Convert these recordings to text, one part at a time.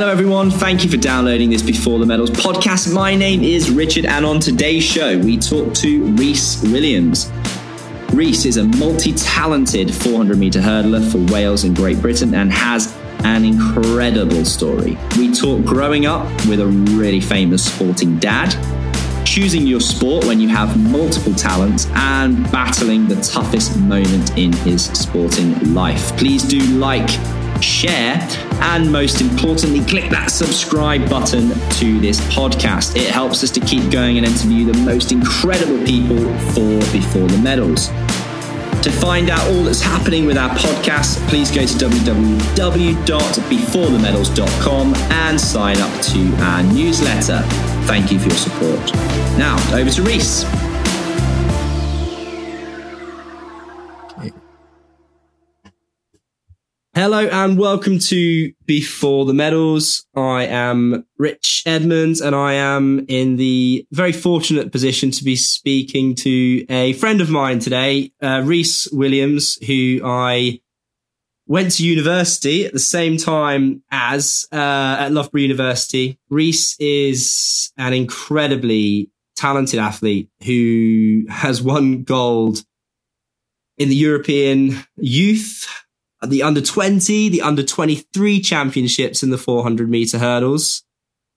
Hello, everyone. Thank you for downloading this Before the Medals podcast. My name is Richard, and on today's show, we talk to Rhys Williams. Rhys is a multi talented 400 meter hurdler for Wales and Great Britain and has an incredible story. We talk growing up with a really famous sporting dad, choosing your sport when you have multiple talents, and battling the toughest moment in his sporting life. Please do like, share, and most importantly, click that subscribe button to this podcast. It helps us to keep going and interview the most incredible people for Before the Medals. To find out all that's happening with our podcast, please go to www.beforethemedals.com and sign up to our newsletter. Thank you for your support. Now, over to Rhys. Hello and welcome to Before the Medals. I am Rich Edmonds and I am in the very fortunate position to be speaking to a friend of mine today, uh, Rhys Williams, who I went to university at the same time as uh, at Loughborough University. Rhys is an incredibly talented athlete who has won gold in the European youth the under 20, the under 23 championships in the 400 meter hurdles.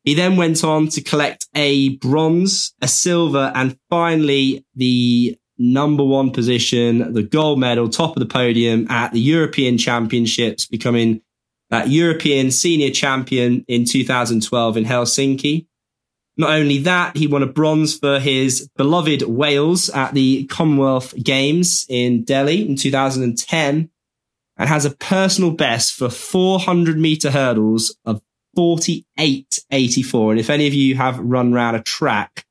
He then went on to collect a bronze, a silver, and finally the number one position, the gold medal, top of the podium at the European Championships, becoming that European senior champion in 2012 in Helsinki. Not only that, he won a bronze for his beloved Wales at the Commonwealth Games in Delhi in 2010 and has a personal best for 400 meter hurdles of 48.84. And if any of you have run around a track,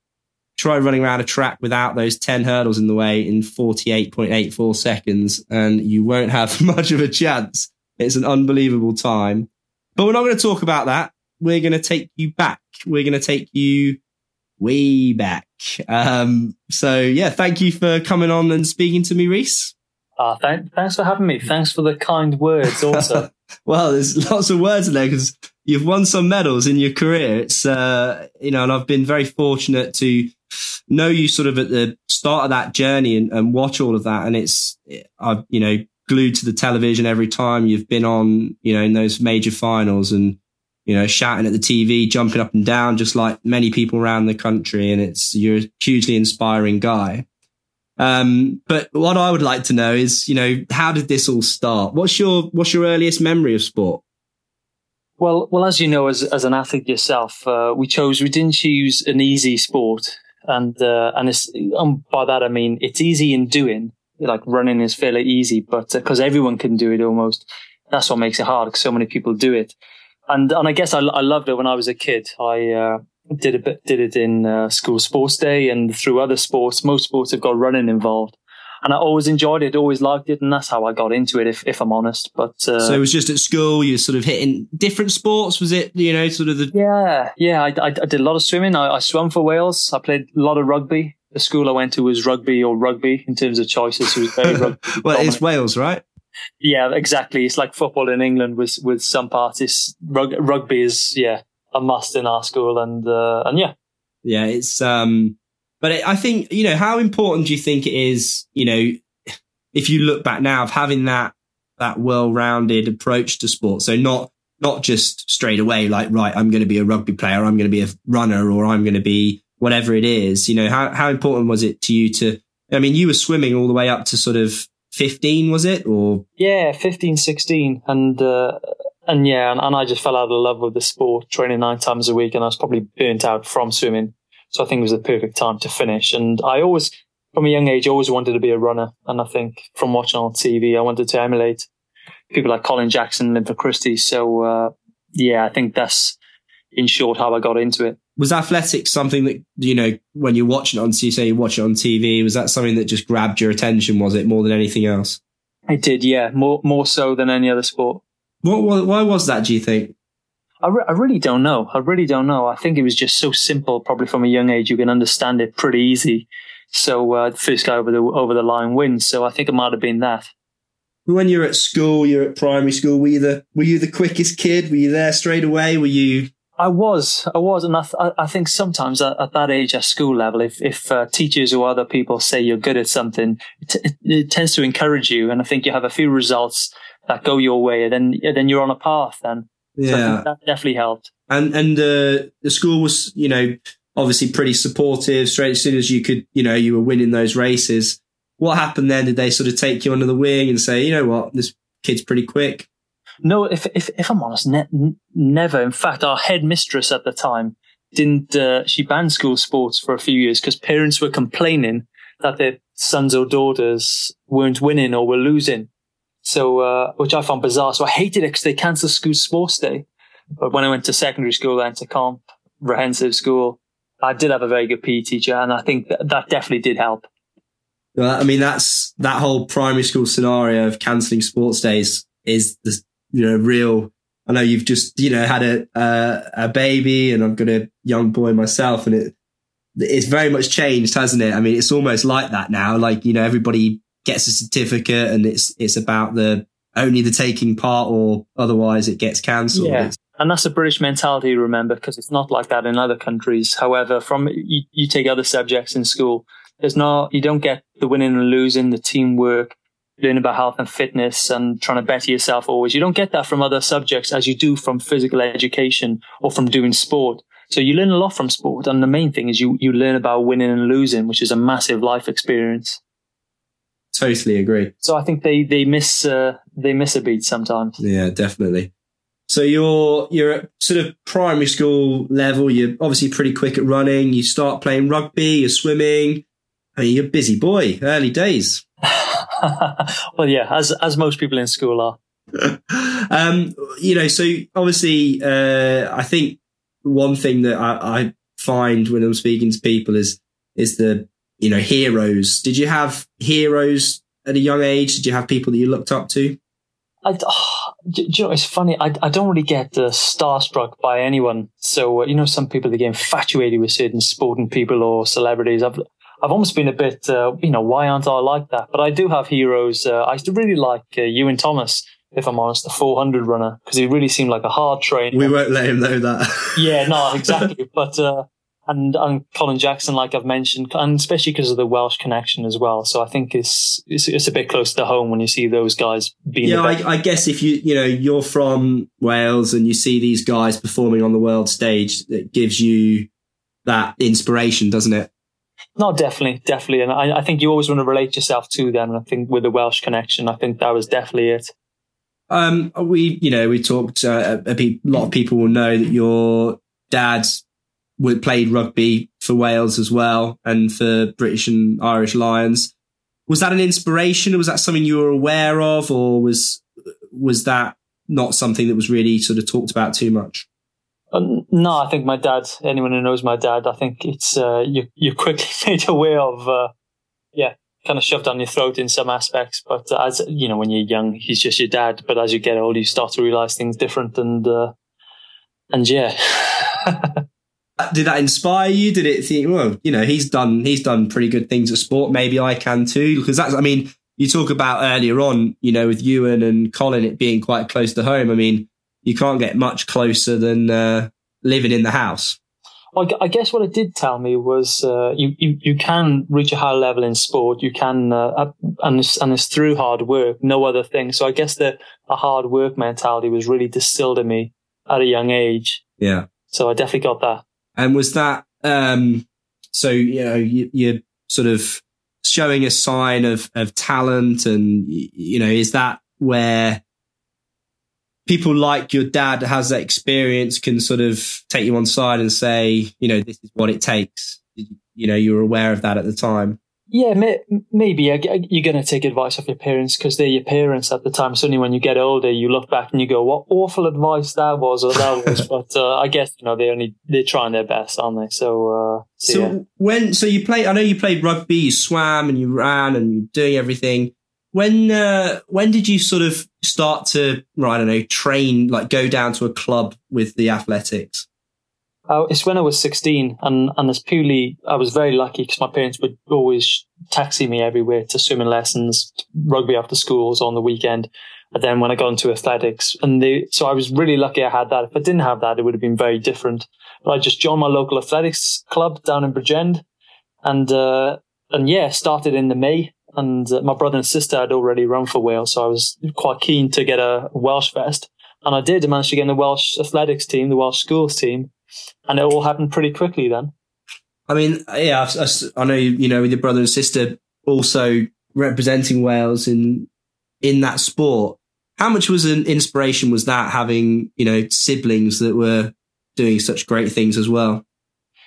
try running around a track without those 10 hurdles in the way in 48.84 seconds and you won't have much of a chance. It's an unbelievable time. But we're not going to talk about that. We're going to take you back. We're going to take you way back. Um, so yeah, thank you for coming on and speaking to me, Rhys. Uh, th- thanks for having me. Thanks for the kind words also. well, there's lots of words in there because you've won some medals in your career. It's, uh, you know, and I've been very fortunate to know you sort of at the start of that journey and, and watch all of that. And it's, I've, you know, glued to the television every time you've been on, you know, in those major finals and, you know, shouting at the TV, jumping up and down, just like many people around the country. And it's, you're a hugely inspiring guy. Um, but what I would like to know is, you know, how did this all start? What's your what's your earliest memory of sport? Well, well, as you know, as as an athlete yourself, uh, we chose we didn't choose an easy sport, and uh, and it's, um, by that I mean it's easy in doing. Like running is fairly easy, but because uh, everyone can do it almost, that's what makes it hard. Because so many people do it, and and I guess I, I loved it when I was a kid. I uh, did a bit, did it in uh, school sports day and through other sports. Most sports have got running involved. And I always enjoyed it, always liked it, and that's how I got into it, if, if I'm honest. But uh, so it was just at school. You sort of hitting different sports. Was it, you know, sort of the yeah, yeah. I, I, I did a lot of swimming. I, I swam for Wales. I played a lot of rugby. The school I went to was rugby or rugby in terms of choices. It was very rugby. well, it's Wales, right? Yeah, exactly. It's like football in England with with some parties. Rug, rugby is yeah a must in our school, and uh, and yeah, yeah, it's um, but it, I think you know how important do you think it is, you know, if you look back now of having that that well-rounded approach to sport, so not not just straight away like right, I'm going to be a rugby player, I'm going to be a runner, or I'm going to be whatever it is. You know, how how important was it to you to? I mean, you were swimming all the way up to sort of 15 was it or yeah 15 16 and uh, and yeah, and, and, I just fell out of love with the sport, training nine times a week, and I was probably burnt out from swimming. So I think it was the perfect time to finish. And I always, from a young age, always wanted to be a runner. And I think from watching on TV, I wanted to emulate people like Colin Jackson, and Linford Christie. So uh, yeah, I think that's in short how I got into it. Was athletics something that you know when you're watching it on, you say you watch it on TV? Was that something that just grabbed your attention? Was it more than anything else? It did, yeah, more more so than any other sport. What, what, why was that, do you think? I, re- I really don't know. I really don't know. I think it was just so simple, probably from a young age. You can understand it pretty easy. So uh, the first guy over the over the line wins. So I think it might have been that. When you're at school, you're at primary school. Were you the were you the quickest kid? Were you there straight away? Were you? I was, I was, and I, th- I think sometimes at, at, that age, at school level, if if uh, teachers or other people say you're good at something, it, t- it, tends to encourage you. And I think you have a few results that go your way, then then you're on a path. Then yeah, so that definitely helped. And and uh, the school was, you know, obviously pretty supportive. Straight as soon as you could, you know, you were winning those races. What happened then? Did they sort of take you under the wing and say, you know what, this kid's pretty quick? No, if if, if I'm honest, ne- never. In fact, our headmistress at the time didn't. Uh, she banned school sports for a few years because parents were complaining that their sons or daughters weren't winning or were losing. So, uh, which I found bizarre. So I hated it because they cancelled school sports day. But when I went to secondary school, then to comp, comprehensive school, I did have a very good PE teacher, and I think that, that definitely did help. Well, I mean, that's that whole primary school scenario of cancelling sports days is the you know real. I know you've just you know had a uh, a baby, and I've got a young boy myself, and it it's very much changed, hasn't it? I mean, it's almost like that now. Like you know, everybody gets a certificate, and it's it's about the only the taking part, or otherwise it gets cancelled. Yeah. And that's a British mentality, remember, because it's not like that in other countries. However, from you, you take other subjects in school, there's not, you don't get the winning and losing, the teamwork, learning about health and fitness and trying to better yourself always. You don't get that from other subjects as you do from physical education or from doing sport. So you learn a lot from sport. And the main thing is you, you learn about winning and losing, which is a massive life experience. Totally agree. So I think they, they miss, uh, they miss a beat sometimes. Yeah, definitely. So you're you're at sort of primary school level. You're obviously pretty quick at running. You start playing rugby. You're swimming. I mean, you're a busy boy. Early days. well, yeah, as as most people in school are. um, you know, so obviously, uh, I think one thing that I, I find when I'm speaking to people is is the you know heroes. Did you have heroes at a young age? Did you have people that you looked up to? I, oh, do, you know, it's funny. I, I don't really get uh, starstruck by anyone. So, uh, you know, some people they get infatuated with certain sporting people or celebrities. I've, I've almost been a bit, uh, you know, why aren't I like that? But I do have heroes. Uh, I used to really like uh, Iwan Thomas, if I'm honest, the 400 runner, because he really seemed like a hard trainer. We won't let him know that. yeah, no, exactly. but, uh, and and Colin Jackson, like I've mentioned, and especially because of the Welsh connection as well. So I think it's it's, it's a bit close to home when you see those guys being. Yeah, I, I, guess if you you know you're from Wales and you see these guys performing on the world stage, it gives you that inspiration, doesn't it? No, definitely, definitely, and I, I think you always want to relate yourself to them. I think with the Welsh connection, I think that was definitely it. Um, we, you know, we talked. Uh, a, a lot of people will know that your dad's played rugby for Wales as well and for British and Irish Lions. Was that an inspiration was that something you were aware of or was, was that not something that was really sort of talked about too much? Um, no, I think my dad, anyone who knows my dad, I think it's, uh, you, you're quickly made aware of, uh, yeah, kind of shoved down your throat in some aspects. But as, you know, when you're young, he's just your dad. But as you get older, you start to realize things different and, uh, and yeah. did that inspire you? Did it think, well, you know, he's done he's done pretty good things at sport. Maybe I can too. Because that's, I mean, you talk about earlier on, you know, with Iwan and Colin, it being quite close to home. I mean, you can't get much closer than uh, living in the house. I guess what it did tell me was uh, you, you, you can reach a high level in sport. You can, uh, and, it's, and it's through hard work, no other thing. So I guess the a hard work mentality was really distilled in me at a young age. Yeah. So I definitely got that. And was that, um, so, you know, you, you're sort of showing a sign of, of talent and, you know, is that where people like your dad has that experience can sort of take you on side and say, you know, this is what it takes. You know, you were aware of that at the time. Yeah, may, maybe you're going to take advice of your parents because they're your parents at the time. Suddenly, when you get older, you look back and you go, "What awful advice that was," or that was. but uh, I guess you know they only they're trying their best, aren't they? So, uh, so, so yeah. when so you play, I know you played rugby, you swam and you ran and you're doing everything. When uh, when did you sort of start to, I don't know, train like go down to a club with the athletics? Uh, it's when I was 16 and, and purely, I was very lucky because my parents would always taxi me everywhere to swimming lessons, rugby after schools on the weekend. And then when I got into athletics and so I was really lucky I had that. If I didn't have that, it would have been very different. But I just joined my local athletics club down in Bridgend and, uh, and yeah, started in the May and uh, my brother and sister had already run for Wales. So I was quite keen to get a Welsh vest and I did manage to get in the Welsh athletics team, the Welsh schools team. And it all happened pretty quickly then. I mean, yeah, I, I know, you know, with your brother and sister also representing Wales in, in that sport. How much was an inspiration was that having, you know, siblings that were doing such great things as well?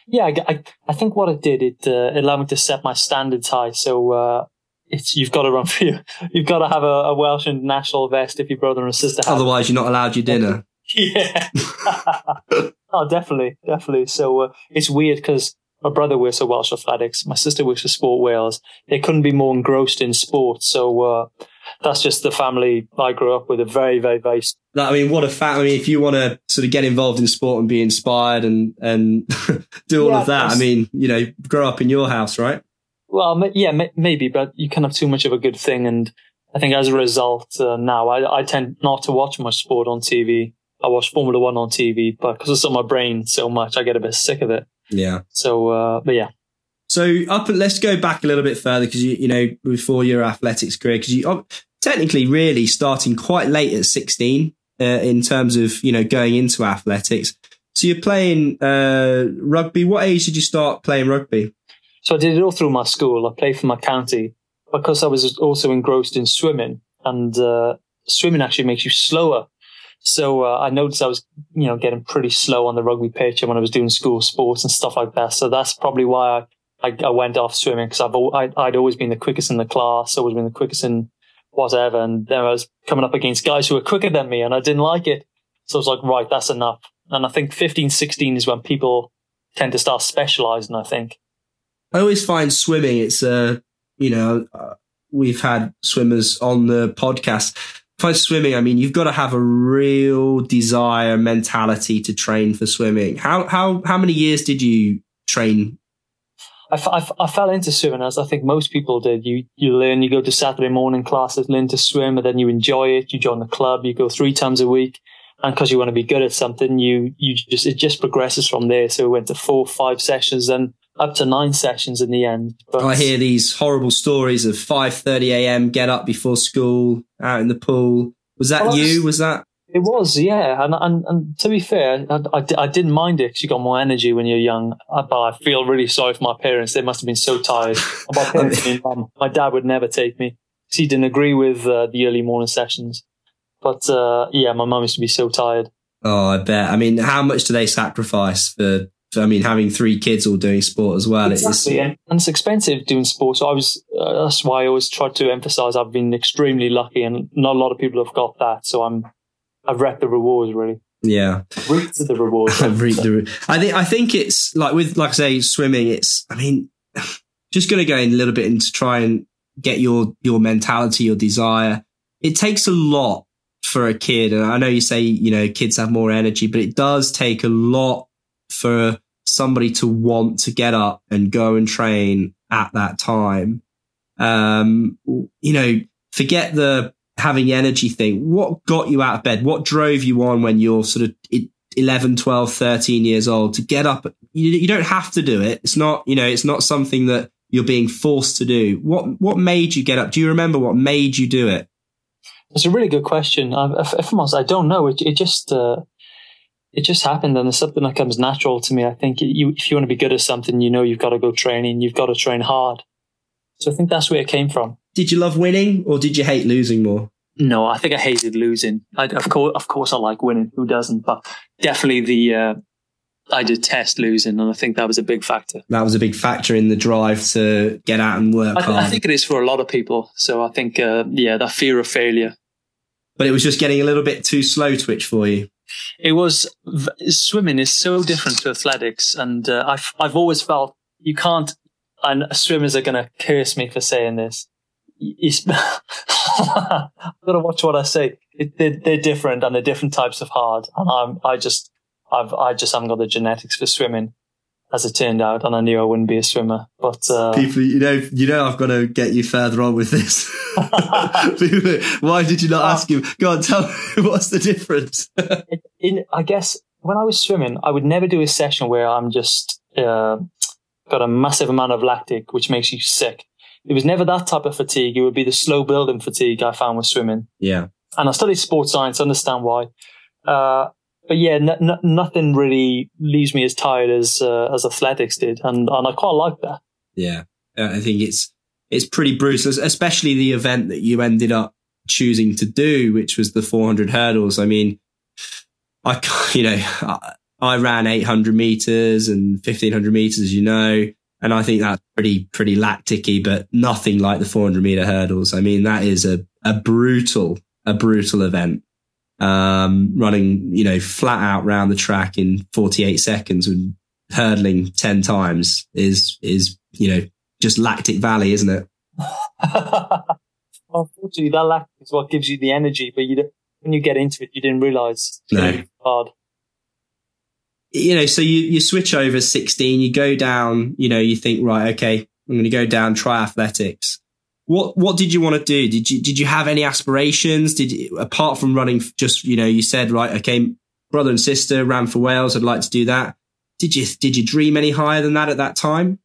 Yeah, I, I, think what it did, it, uh, it allowed me to set my standards high. So, uh, it's, you've got to run for you. You've got to have a, a Welsh international vest if your brother and sister have. Otherwise, you're not allowed your dinner. Yeah. oh, definitely, definitely. So uh, it's weird because my brother works for Welsh Athletics. My sister works for Sport Wales. They couldn't be more engrossed in sport. So uh, that's just the family I grew up with. A very, very, very. I mean, what a fact! I mean, if you want to sort of get involved in sport and be inspired and and do all yeah, of that, I mean, you know, grow up in your house, right? Well, yeah, maybe, but you can have too much of a good thing, and I think as a result, uh, now I, I tend not to watch much sport on TV. I watch Formula One on TV, but because it's on my brain so much, I get a bit sick of it. Yeah. So, uh, but yeah. So up, let's go back a little bit further because you, you know, before your athletics career, because you technically really starting quite late at 16 uh, in terms of, you know, going into athletics. So you're playing uh, rugby. What age did you start playing rugby? So I did it all through my school. I played for my county because I was also engrossed in swimming and uh, swimming actually makes you slower. So uh, I noticed I was, you know, getting pretty slow on the rugby pitch and when I was doing school sports and stuff like that. So that's probably why I, I, I went off swimming because I've I, I'd always been the quickest in the class, always been the quickest in whatever. And then I was coming up against guys who were quicker than me and I didn't like it. So I was like, right, that's enough. And I think 15, 16 is when people tend to start specializing, I think. I always find swimming, it's, uh, you know, uh, we've had swimmers on the podcast for swimming, I mean, you've got to have a real desire mentality to train for swimming. How how how many years did you train? I, I, I fell into swimming as I think most people did. You you learn, you go to Saturday morning classes, learn to swim, and then you enjoy it. You join the club, you go three times a week, and because you want to be good at something, you you just it just progresses from there. So we went to four, five sessions, and up to nine sessions in the end. But I hear these horrible stories of 5:30 a.m. get up before school, out in the pool. Was that well, you? Was that? It was, yeah. And and, and to be fair, I, I, I didn't mind it because you got more energy when you're young. But I feel really sorry for my parents. They must have been so tired. my parents, mum, my dad would never take me. He didn't agree with uh, the early morning sessions. But uh, yeah, my mum used to be so tired. Oh, I bet. I mean, how much do they sacrifice for I mean, having three kids all doing sport as well. Exactly. It's, and it's expensive doing sport. So I was, uh, that's why I always try to emphasize I've been extremely lucky and not a lot of people have got that. So I'm, I've reaped the rewards really. Yeah. Reaped the rewards. I've reaped the, I think, I think it's like with, like I say, swimming, it's, I mean, just going to go in a little bit into try and get your, your mentality, your desire. It takes a lot for a kid. And I know you say, you know, kids have more energy, but it does take a lot for somebody to want to get up and go and train at that time. Um, you know, forget the having energy thing. What got you out of bed? What drove you on when you're sort of 11, 12, 13 years old to get up? You, you don't have to do it. It's not, you know, it's not something that you're being forced to do. What, what made you get up? Do you remember what made you do it? It's a really good question. I, if I'm honest, I don't know. It, it just, uh, it just happened and it's something that comes natural to me. I think you, if you want to be good at something, you know, you've got to go training, you've got to train hard. So I think that's where it came from. Did you love winning or did you hate losing more? No, I think I hated losing. I, of course, of course I like winning. Who doesn't? But definitely the, uh, I detest losing, and I think that was a big factor. That was a big factor in the drive to get out and work I, th- I think it is for a lot of people. So I think, uh, yeah, that fear of failure. But it was just getting a little bit too slow twitch for you it was swimming is so different to athletics, and uh, I've I've always felt you can't. And swimmers are going to curse me for saying this. I've got to watch what I say. It, they're, they're, different and they're different types of hard. And I'm, I just, I've, I just haven't got the genetics for swimming. as it turned out, and I knew I wouldn't be a swimmer. But uh, people, you know, you know, I've got to get you further on with this. people, why did you not uh, ask him? Go on, tell me what's the difference. In, I guess when I was swimming, I would never do a session where I'm just uh, got a massive amount of lactic, which makes you sick. It was never that type of fatigue. It would be the slow building fatigue I found with swimming. Yeah. And I studied sports science, understand why. Uh, but yeah, n- n- nothing really leaves me as tired as uh, as athletics did, and and I quite like that. Yeah, I think it's it's pretty brutal, especially the event that you ended up choosing to do, which was the 400 hurdles. I mean, I you know I, I ran 800 meters and 1500 meters, as you know, and I think that's pretty pretty lacticy, but nothing like the 400 meter hurdles. I mean, that is a a brutal a brutal event um, running, you know, flat out round the track in 48 seconds and hurdling 10 times is, is, you know, just lactic valley, isn't it? Unfortunately, that lactic is what gives you the energy, but you when you get into it, you didn't realize it's no. hard. You know, so you, you switch over 16, you go down, you know, you think, right, okay, I'm going to go down triathletics. What what did you want to do? Did you did you have any aspirations? Did you, apart from running, just you know, you said right, okay, brother and sister ran for Wales. I'd like to do that. Did you did you dream any higher than that at that time?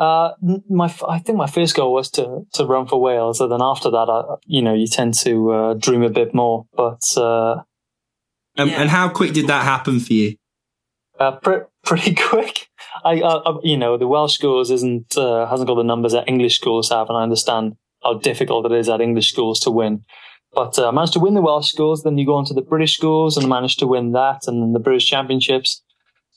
Uh, my I think my first goal was to to run for Wales, and then after that, I, you know, you tend to uh, dream a bit more. But uh, and, yeah. and how quick did that happen for you? Uh, pre- pretty quick. I, I, you know, the Welsh schools isn't uh, hasn't got the numbers that English schools have, and I understand how difficult it is at English schools to win. But uh, I managed to win the Welsh schools. Then you go on to the British schools and managed to win that, and then the British Championships.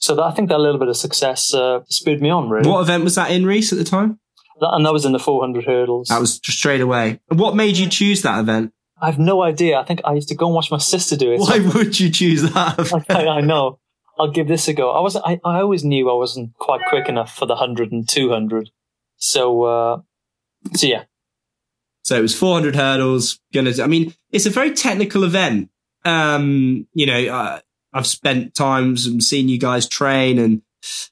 So that, I think that little bit of success uh, spurred me on. Really. What event was that in, Rhys, at the time? That, and that was in the 400 hurdles. That was straight away. What made you choose that event? I have no idea. I think I used to go and watch my sister do it. Why so would you choose that? I, I know. I'll give this a go. I was I, I always knew I wasn't quite quick enough for the 100 and 200. So, uh, so yeah. So it was 400 hurdles. Gonna, I mean, it's a very technical event. Um, you know, uh, I've spent times and seen you guys train and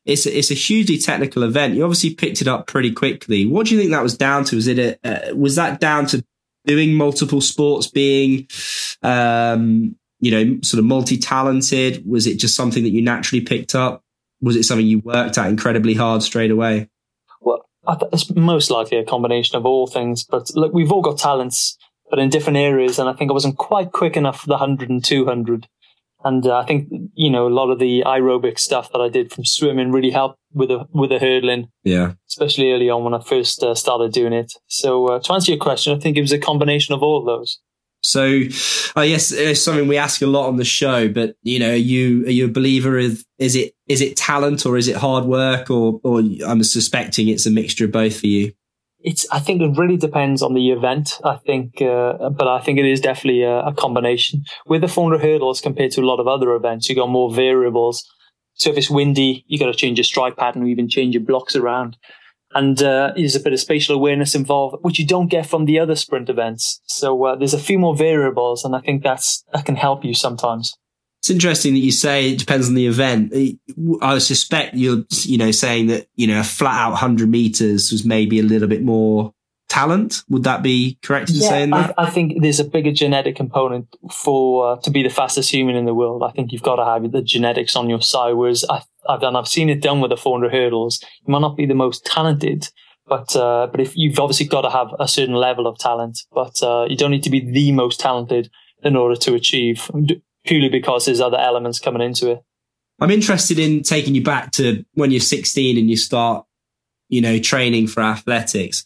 it's a, it's a hugely technical event. You obviously picked it up pretty quickly. What do you think that was down to? Was it a, uh, was that down to doing multiple sports being, um, you know, sort of multi-talented? Was it just something that you naturally picked up? Was it something you worked at incredibly hard straight away? Well, it's most likely a combination of all things. But look, we've all got talents, but in different areas. And I think I wasn't quite quick enough for the 100 and 200. And uh, I think, you know, a lot of the aerobic stuff that I did from swimming really helped with the, with the hurdling. Yeah. Especially early on when I first uh, started doing it. So uh, to answer your question, I think it was a combination of all of those. So, I guess it's something we ask a lot on the show. But you know, are you are you a believer of is it is it talent or is it hard work or or I'm suspecting it's a mixture of both for you. It's. I think it really depends on the event. I think, uh, but I think it is definitely a, a combination. With the 400 hurdles compared to a lot of other events, you got more variables. So if it's windy, you got to change your strike pattern or even change your blocks around and uh, there's a bit of spatial awareness involved, which you don't get from the other sprint events. So uh, there's a few more variables, and I think that's that can help you sometimes. It's interesting that you say it depends on the event. I suspect you're, you know, saying that you know a flat out hundred meters was maybe a little bit more talent. Would that be correct in yeah, saying that? I, I, think there's a bigger genetic component for uh, to be the fastest human in the world. I think you've got to have the genetics on your side. Whereas I, have done, I've seen it done with the 400 hurdles. You might not be the most talented, but uh, but if you've obviously got to have a certain level of talent, but uh, you don't need to be the most talented in order to achieve purely because there's other elements coming into it. I'm interested in taking you back to when you're 16 and you start, you know, training for athletics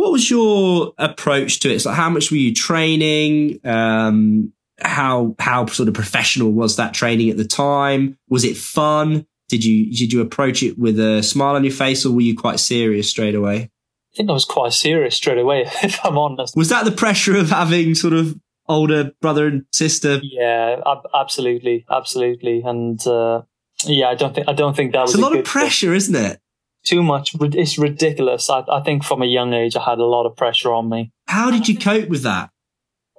what was your approach to it? So how much were you training? Um, how how sort of professional was that training at the time? Was it fun? Did you did you approach it with a smile on your face, or were you quite serious straight away? I think I was quite serious straight away, if I'm honest. Was that the pressure of having sort of older brother and sister? Yeah, ab- absolutely, absolutely, and uh, yeah, I don't think I don't think that it's was a lot of pressure, thing. isn't it? too much. It's ridiculous. I, I, think from a young age, I had a lot of pressure on me. How did you cope with that?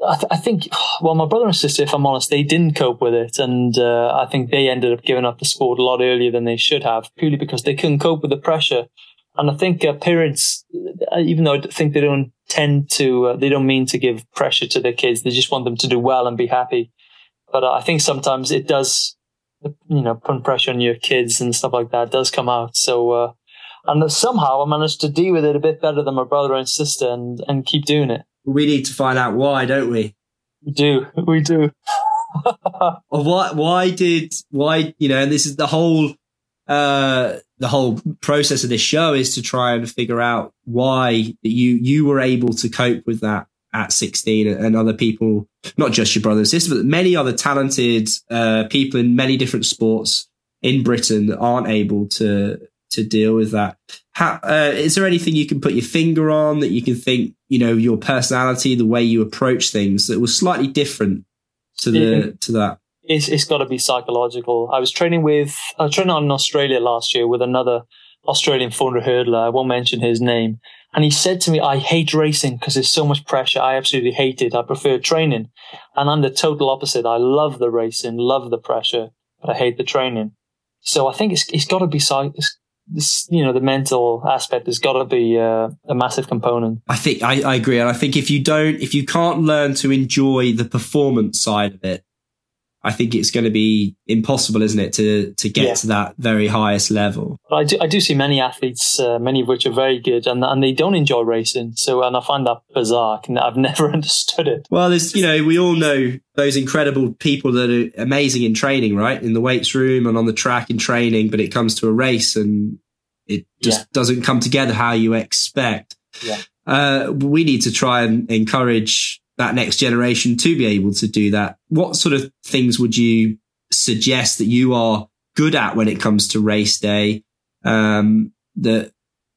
I, th- I, think, well, my brother and sister, if I'm honest, they didn't cope with it. And uh, I think they ended up giving up the sport a lot earlier than they should have, purely because they couldn't cope with the pressure. And I think uh, parents, uh, even though I think they don't tend to, uh, they don't mean to give pressure to their kids, they just want them to do well and be happy. But uh, I think sometimes it does, you know, put pressure on your kids and stuff like that does come out. So, uh, and somehow I managed to deal with it a bit better than my brother and sister and, and keep doing it. We need to find out why, don't we? We do. We do. why, why did, why, you know, and this is the whole, uh, the whole process of this show is to try and figure out why you, you were able to cope with that at 16 and other people, not just your brother and sister, but many other talented, uh, people in many different sports in Britain that aren't able to, to deal with that. How, uh, is there anything you can put your finger on that you can think, you know, your personality, the way you approach things that was slightly different to the to that? It's it's got to be psychological. I was training with I was training in Australia last year with another Australian 400 hurdler. I won't mention his name. And he said to me, I hate racing because there's so much pressure. I absolutely hate it. I prefer training. And I'm the total opposite. I love the racing, love the pressure, but I hate the training. So I think it's, it's got to be, it's this, you know, the mental aspect has got to be uh, a massive component. I think I, I agree, and I think if you don't, if you can't learn to enjoy the performance side of it, I think it's going to be impossible, isn't it, to to get yeah. to that very highest level. I do, I do see many athletes, uh, many of which are very good, and and they don't enjoy racing. So, and I find that bizarre. I've never understood it. Well, there's, you know, we all know those incredible people that are amazing in training, right, in the weights room and on the track in training, but it comes to a race and it just yeah. doesn't come together how you expect. Yeah. Uh, we need to try and encourage that next generation to be able to do that. What sort of things would you suggest that you are good at when it comes to race day um, that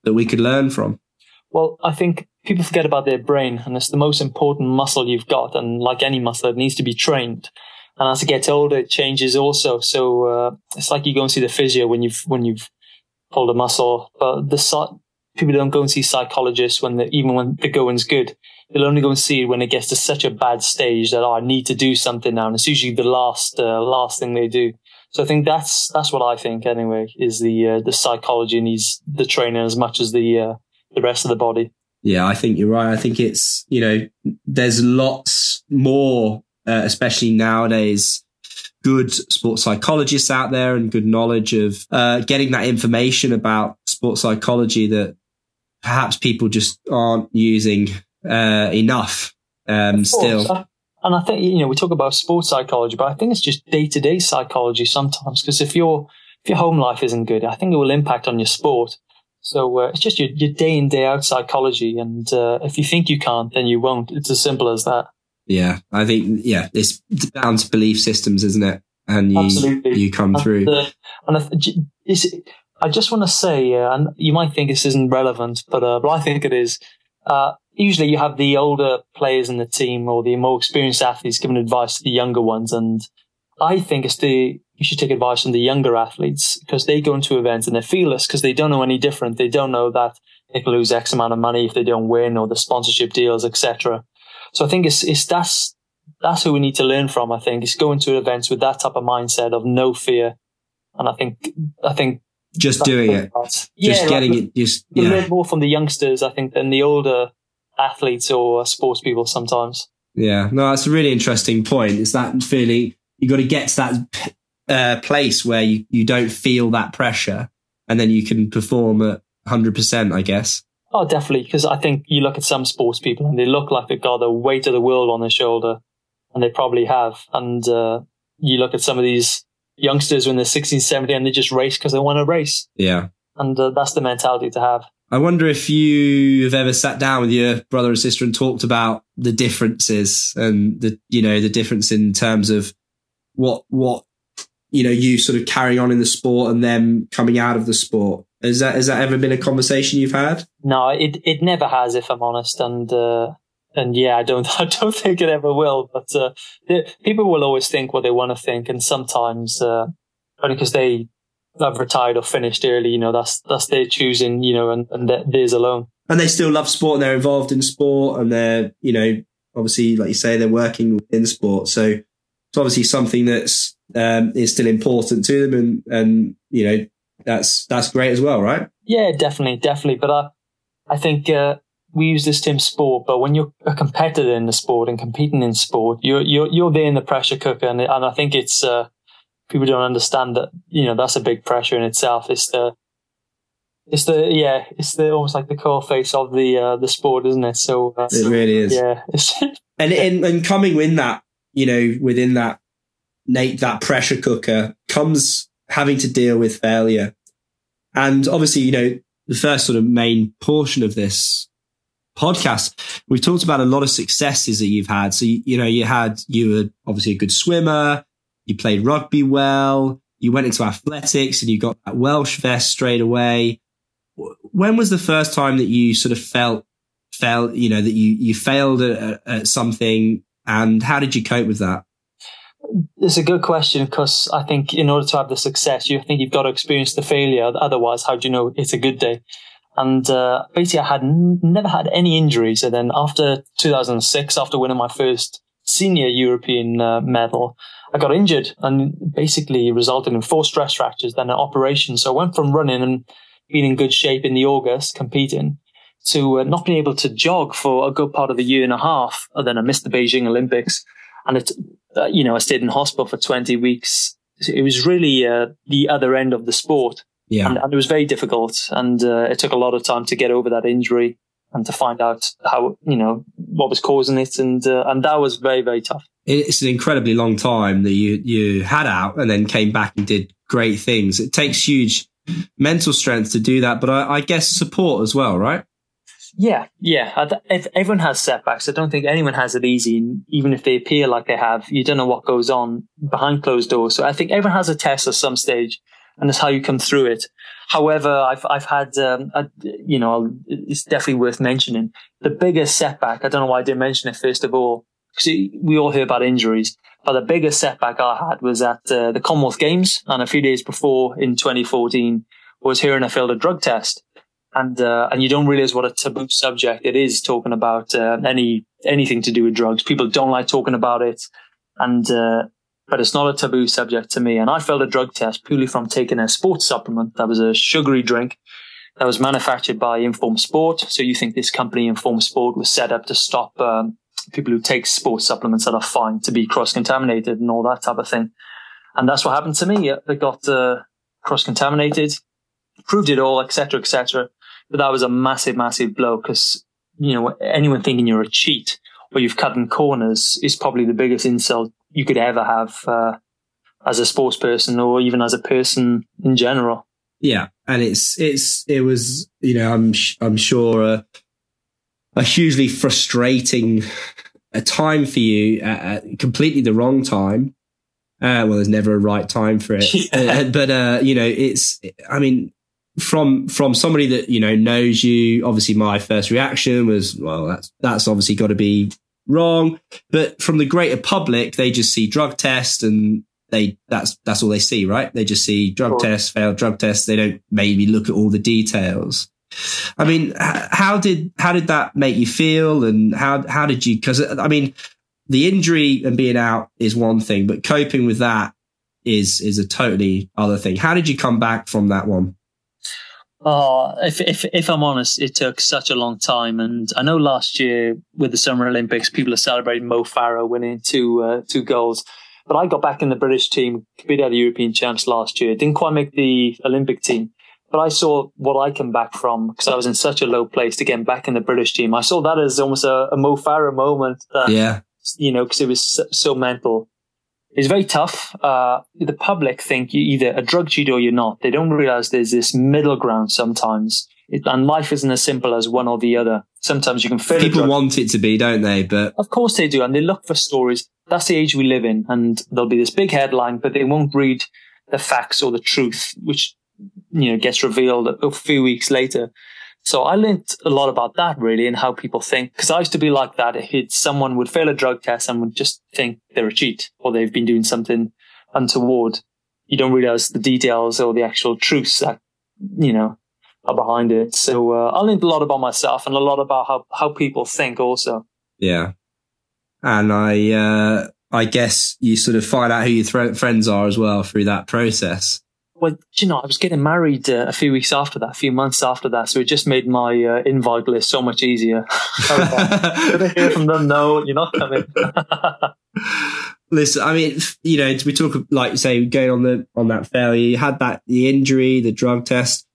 that we could learn from? Well, I think people forget about their brain, and it's the most important muscle you've got. And like any muscle, it needs to be trained. And as it gets older, it changes also. So uh, it's like you go and see the physio when you've when you've pulled a muscle, but the people don't go and see psychologists when even when the going's good. They'll only go and see when it gets to such a bad stage that oh, I need to do something now, and it's usually the last uh, last thing they do. So I think that's that's what I think anyway is the uh, the psychology needs the training as much as the uh, the rest of the body. Yeah, I think you're right. I think it's you know there's lots more, uh, especially nowadays, good sports psychologists out there and good knowledge of uh, getting that information about sports psychology that perhaps people just aren't using uh, enough um, still. And I think, you know, we talk about sports psychology, but I think it's just day to day psychology sometimes. Because if your, if your home life isn't good, I think it will impact on your sport. So uh, it's just your, your day in, day out psychology. And uh, if you think you can't, then you won't. It's as simple as that. Yeah. I think, yeah, it's down to belief systems, isn't it? And you, Absolutely. you come and, through. Uh, and I, I just want to say, uh, and you might think this isn't relevant, but, uh, but I think it is. Usually you have the older players in the team or the more experienced athletes giving advice to the younger ones. And I think it's the, you should take advice from the younger athletes because they go into events and they're fearless because they don't know any different. They don't know that they can lose X amount of money if they don't win or the sponsorship deals, etc. So I think it's, it's that's, that's who we need to learn from. I think it's going to events with that type of mindset of no fear. And I think, I think just doing it, just yeah, getting like, it, just yeah. learn more from the youngsters, I think, than the older athletes or sports people sometimes. Yeah, no, that's a really interesting point. Is that feeling you got to get to that uh, place where you, you don't feel that pressure and then you can perform at 100%, I guess. Oh, definitely. Because I think you look at some sports people and they look like they've got the weight of the world on their shoulder, and they probably have. And uh, you look at some of these youngsters when they're 16, 17 and they just race because they want to race. Yeah. And uh, that's the mentality to have. I wonder if you have ever sat down with your brother and sister and talked about the differences and the, you know, the difference in terms of what, what, you know, you sort of carrying on in the sport and them coming out of the sport. Has that, has that ever been a conversation you've had? No, it, it never has, if I'm honest. And, uh, and yeah, I don't, I don't think it ever will, but, uh, people will always think what they want to think. And sometimes, uh, only because they have retired or finished early, you know, that's that's their choosing, you know, and, and theirs alone. And they still love sport and they're involved in sport and they're, you know, obviously, like you say, they're working in sport. So it's obviously something that's, um, is still important to them. And, and, you know, that's, that's great as well, right? Yeah, definitely. Definitely. But I, I think, uh, we use this term sport, but when you're a competitor in the sport and competing in sport, you're, you're, you're there in the pressure cooker. And, and I think it's, uh, people don't understand that, you know, that's a big pressure in itself. It's the, it's the yeah, it's the almost like the core face of the uh, the sport, isn't it? So uh, it really is. Yeah, and in, and coming in that, you know, within that Nate that pressure cooker comes having to deal with failure, and obviously, you know, the first sort of main portion of this podcast, we've talked about a lot of successes that you've had. So you, you know, you had you were obviously a good swimmer, you played rugby well, you went into athletics, and you got that Welsh vest straight away when was the first time that you sort of felt felt you know that you you failed at, at something and how did you cope with that it's a good question because I think in order to have the success, you think you've got to experience the failure. Otherwise, how do you know it's a good day? And uh, basically, I had n- never had any injuries. And then after 2006, after winning my first senior European uh, medal, I got injured and basically resulted in four stress fractures, then an operation. So I went from running and being in good shape in the August competing to uh, not being able to jog for a good part of a year and a half. And then I missed the Beijing Olympics and it, uh, you know, I stayed in hospital for 20 weeks. It was really uh, the other end of the sport. Yeah. And, and it was very difficult. And uh, it took a lot of time to get over that injury and to find out how, you know, what was causing it. And, uh, and that was very, very tough. It's an incredibly long time that you, you had out and then came back and did great things. It takes huge mental strength to do that, but I, I guess support as well, right? Yeah, yeah. If everyone has setbacks, I don't think anyone has it easy. Even if they appear like they have, you don't know what goes on behind closed doors. So I think everyone has a test at some stage, and it's how you come through it. However, I've I've had, um, you know, it's definitely worth mentioning the biggest setback. I don't know why I didn't mention it first of all, because we all hear about injuries. But the biggest setback I had was at uh, the Commonwealth Games, and a few days before in 2014 was hearing I failed a drug test, and uh, and you don't realize what a taboo subject it is talking about uh, any anything to do with drugs. People don't like talking about it, and uh, but it's not a taboo subject to me. And I failed a drug test purely from taking a sports supplement that was a sugary drink that was manufactured by Informed Sport. So you think this company Informed Sport was set up to stop um, people who take sports supplements that are fine to be cross contaminated and all that type of thing. And that's what happened to me. I got uh, cross contaminated, proved it all, etc., etc. But that was a massive, massive blow because you know anyone thinking you're a cheat or you've cut in corners is probably the biggest insult you could ever have uh, as a sports person or even as a person in general. Yeah, and it's it's it was you know I'm I'm sure. Uh, a hugely frustrating a time for you at, completely the wrong time. Uh, well, there's never a right time for it, yeah. uh, but uh, you know, it's. I mean, from from somebody that you know knows you. Obviously, my first reaction was, well, that's that's obviously got to be wrong. But from the greater public, they just see drug test and they that's that's all they see, right? They just see drug sure. test, failed drug test. They don't maybe look at all the details. I mean, how did how did that make you feel, and how how did you? Because I mean, the injury and being out is one thing, but coping with that is is a totally other thing. How did you come back from that one? Oh, if, if if I'm honest, it took such a long time, and I know last year with the Summer Olympics, people are celebrating Mo Farah winning two uh, two goals. But I got back in the British team, competed at the European champs last year. Didn't quite make the Olympic team, but I saw what I come back from because I was in such a low place to get back in the British team. I saw that as almost a, a Mo Farah moment. Uh, yeah. You know, because it was so, so, mental. It's very tough. Uh, the public think you're either a drug cheat or you're not. They don't realize there's this middle ground sometimes. It, and life isn't as simple as one or the other. Sometimes you can feel People want it to be, don't they? But of course they do. And they look for stories. That's the age we live in. And there'll be this big headline, but they won't read the facts or the truth, which you know, gets revealed a few weeks later. So I learned a lot about that really and how people think. Because I used to be like that. If someone would fail a drug test and would just think they're a cheat or they've been doing something untoward. You don't realize the details or the actual truths that, you know, are behind it. So uh, I learned a lot about myself and a lot about how, how people think also. Yeah. and I uh, I guess you sort of find out who your th- friends are as well through that process. Well, you know, I was getting married uh, a few weeks after that, a few months after that, so it just made my uh, invite list so much easier. Did I hear from them? No, you're not coming. Listen, I mean, you know, we talk like you say going on the on that failure. You had that the injury, the drug test.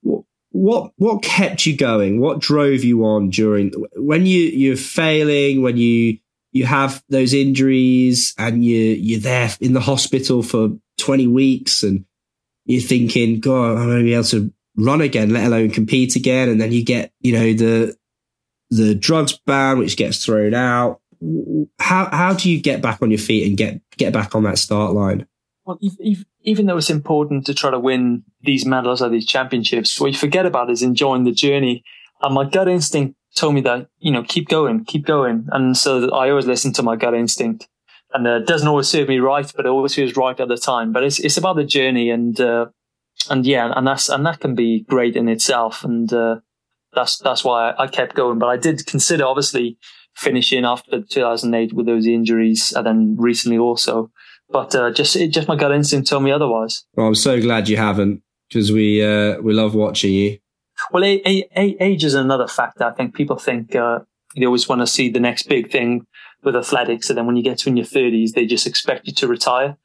What what what kept you going? What drove you on during when you you're failing? When you you have those injuries and you you're there in the hospital for 20 weeks and you're thinking, God, I'm going to be able to run again, let alone compete again. And then you get, you know, the, the drugs ban, which gets thrown out. How, how do you get back on your feet and get, get back on that start line? Well, even though it's important to try to win these medals or these championships, what you forget about is enjoying the journey. And my gut instinct told me that, you know, keep going, keep going. And so I always listen to my gut instinct and uh, doesn't always serve me right, but it always feels right at the time. But it's it's about the journey, and uh, and yeah, and that's and that can be great in itself, and uh, that's that's why I, kept going. But I did consider obviously finishing after 2008 with those injuries, and then recently also. But uh, just it, just my gut instinct told me otherwise. Well, I'm so glad you haven't, because we uh, we love watching you. Well, a, a, a, age is another factor. I think people think uh, they always want to see the next big thing with athletics. And then when you get to in your 30s, they just expect you to retire.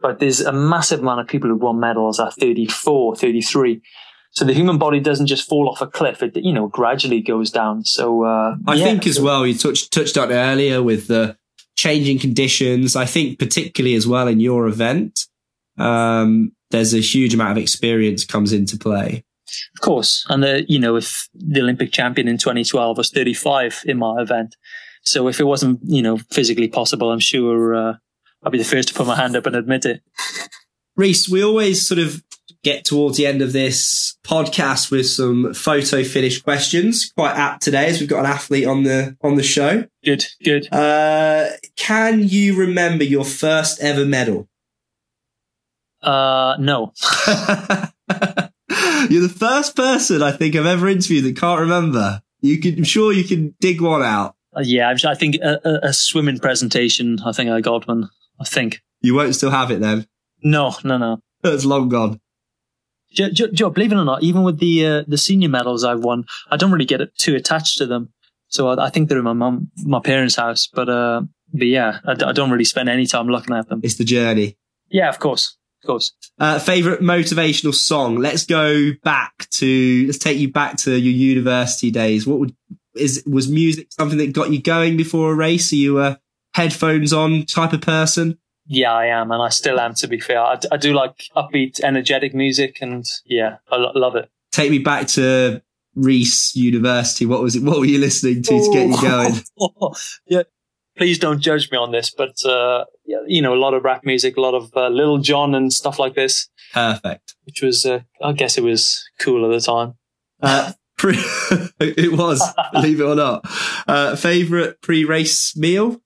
But there's a massive amount of people who've won medals at 34, 33. So the human body doesn't just fall off a cliff. It, you know, gradually goes down. So, uh, I yeah. think as well, you touched, touched on earlier with the changing conditions. I think particularly as well in your event, um, there's a huge amount of experience comes into play. Of course. And the, you know, if the Olympic champion in 2012 was 35 in my event, so if it wasn't, you know, physically possible, I'm sure uh, I'd be the first to put my hand up and admit it. Rhys, we always sort of get towards the end of this podcast with some photo finish questions. Quite apt today as we've got an athlete on the on the show. Good, good. Uh, can you remember your first ever medal? Uh, no. You're the first person I think I've ever interviewed that can't remember. You can, I'm sure you can dig one out. Uh, yeah, I think a, a, a, swimming presentation. I think I got one. I think you won't still have it then. No, no, no. It's long gone. Joe, Joe, Joe, believe it or not, even with the uh, the senior medals I've won, I don't really get too attached to them. So I, I think they're in my mum, my parents' house. But uh, but yeah, I, I don't really spend any time looking at them. It's the journey. Yeah, of course, of course. Uh, favorite motivational song? Let's go back to. Let's take you back to your university days. What would is was music something that got you going before a race? Are you a headphones on type of person? Yeah, I am, and I still am. To be fair, I, I do like upbeat, energetic music, and yeah, I lo- love it. Take me back to Rhys University. What was it? What were you listening to to get you going? yeah, please don't judge me on this, but uh, you know, a lot of rap music, a lot of uh, Lil Jon and stuff like this. Perfect. Which was, uh, I guess, it was cool at the time. Uh, it was, believe it or not. Uh, favorite pre-race meal?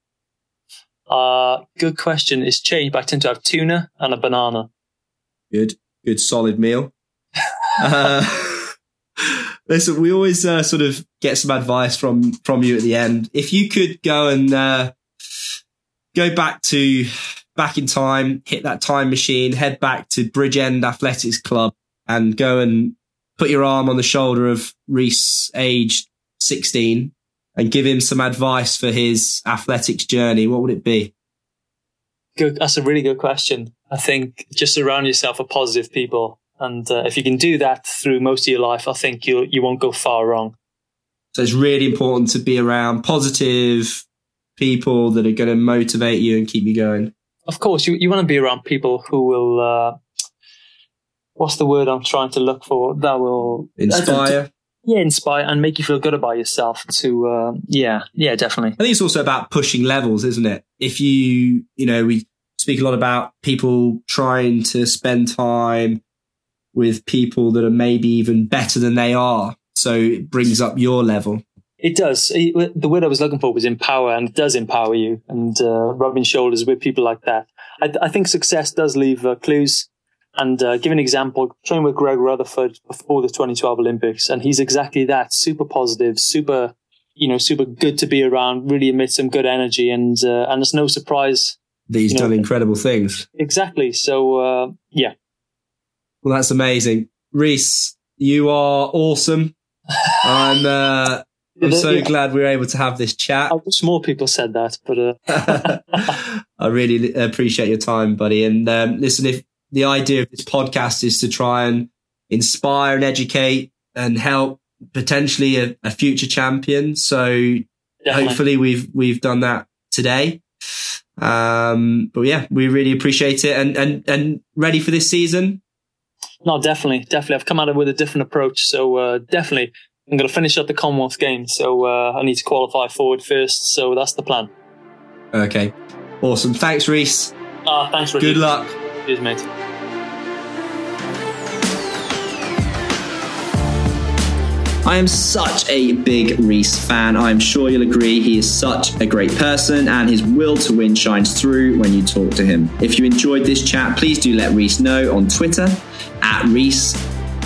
Uh, good question. It's changed, but I tend to have tuna and a banana. Good, good, solid meal. uh, listen, we always uh, sort of get some advice from from you at the end. If you could go and uh, go back to back in time, hit that time machine, head back to Bridgend Athletics Club, and go and put your arm on the shoulder of Rhys, aged 16, and give him some advice for his athletics journey, what would it be? Good. That's a really good question. I think just surround yourself with positive people. And uh, if you can do that through most of your life, I think you you won't go far wrong. So it's really important to be around positive people that are going to motivate you and keep you going. Of course, you, you want to be around people who will uh, what's the word I'm trying to look for that will inspire. yeah, inspire and make you feel good about yourself. To uh, yeah, yeah, definitely. I think it's also about pushing levels, isn't it? If you you know we speak a lot about people trying to spend time with people that are maybe even better than they are, so it brings up your level. It does. The word I was looking for was empower, and it does empower you. And uh, rubbing shoulders with people like that, I, I think success does leave uh, clues and uh, give an example, train with Greg Rutherford before the 2012 Olympics, and he's exactly that super positive, super you know, super good to be around. Really emits some good energy, and uh, and it's no surprise that he's you know, done incredible things. Exactly. So uh, yeah. Well, that's amazing, Rhys. You are awesome. I'm. Uh, I'm so yeah. glad we were able to have this chat. I wish more people said that, but uh... I really appreciate your time, buddy. And um, listen, if the idea of this podcast is to try and inspire and educate and help potentially a, a future champion, so Definitely. hopefully we've we've done that today. Um, but yeah, we really appreciate it and and and ready for this season. No, definitely, definitely. I've come at it with a different approach, so uh, definitely I'm going to finish up the Commonwealth Games, so uh, I need to qualify forward first. So that's the plan. Okay, awesome. Thanks, Rhys. Uh, thanks, Richard. Good luck. Cheers, mate. I am such a big Rhys fan. I'm sure you'll agree he is such a great person and his will to win shines through when you talk to him. If you enjoyed this chat, please do let Rhys know on Twitter at Rhys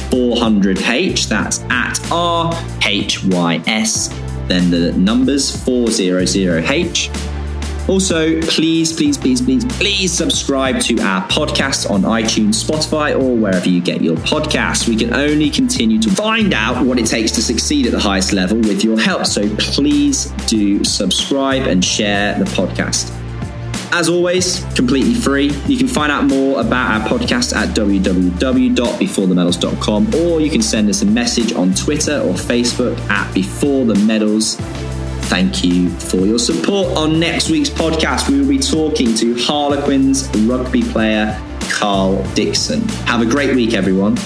400H. That's at R H Y S, then the numbers 400H. Also, please, please, please, please, please subscribe to our podcast on iTunes, Spotify, or wherever you get your podcasts. We can only continue to find out what it takes to succeed at the highest level with your help. So please do subscribe and share the podcast. As always, completely free. You can find out more about our podcast at www.beforethemedals.com or you can send us a message on Twitter or Facebook at Before the Medals. Thank you for your support. On next week's podcast, we will be talking to Harlequins rugby player Karl Dickson. Have a great week, everyone.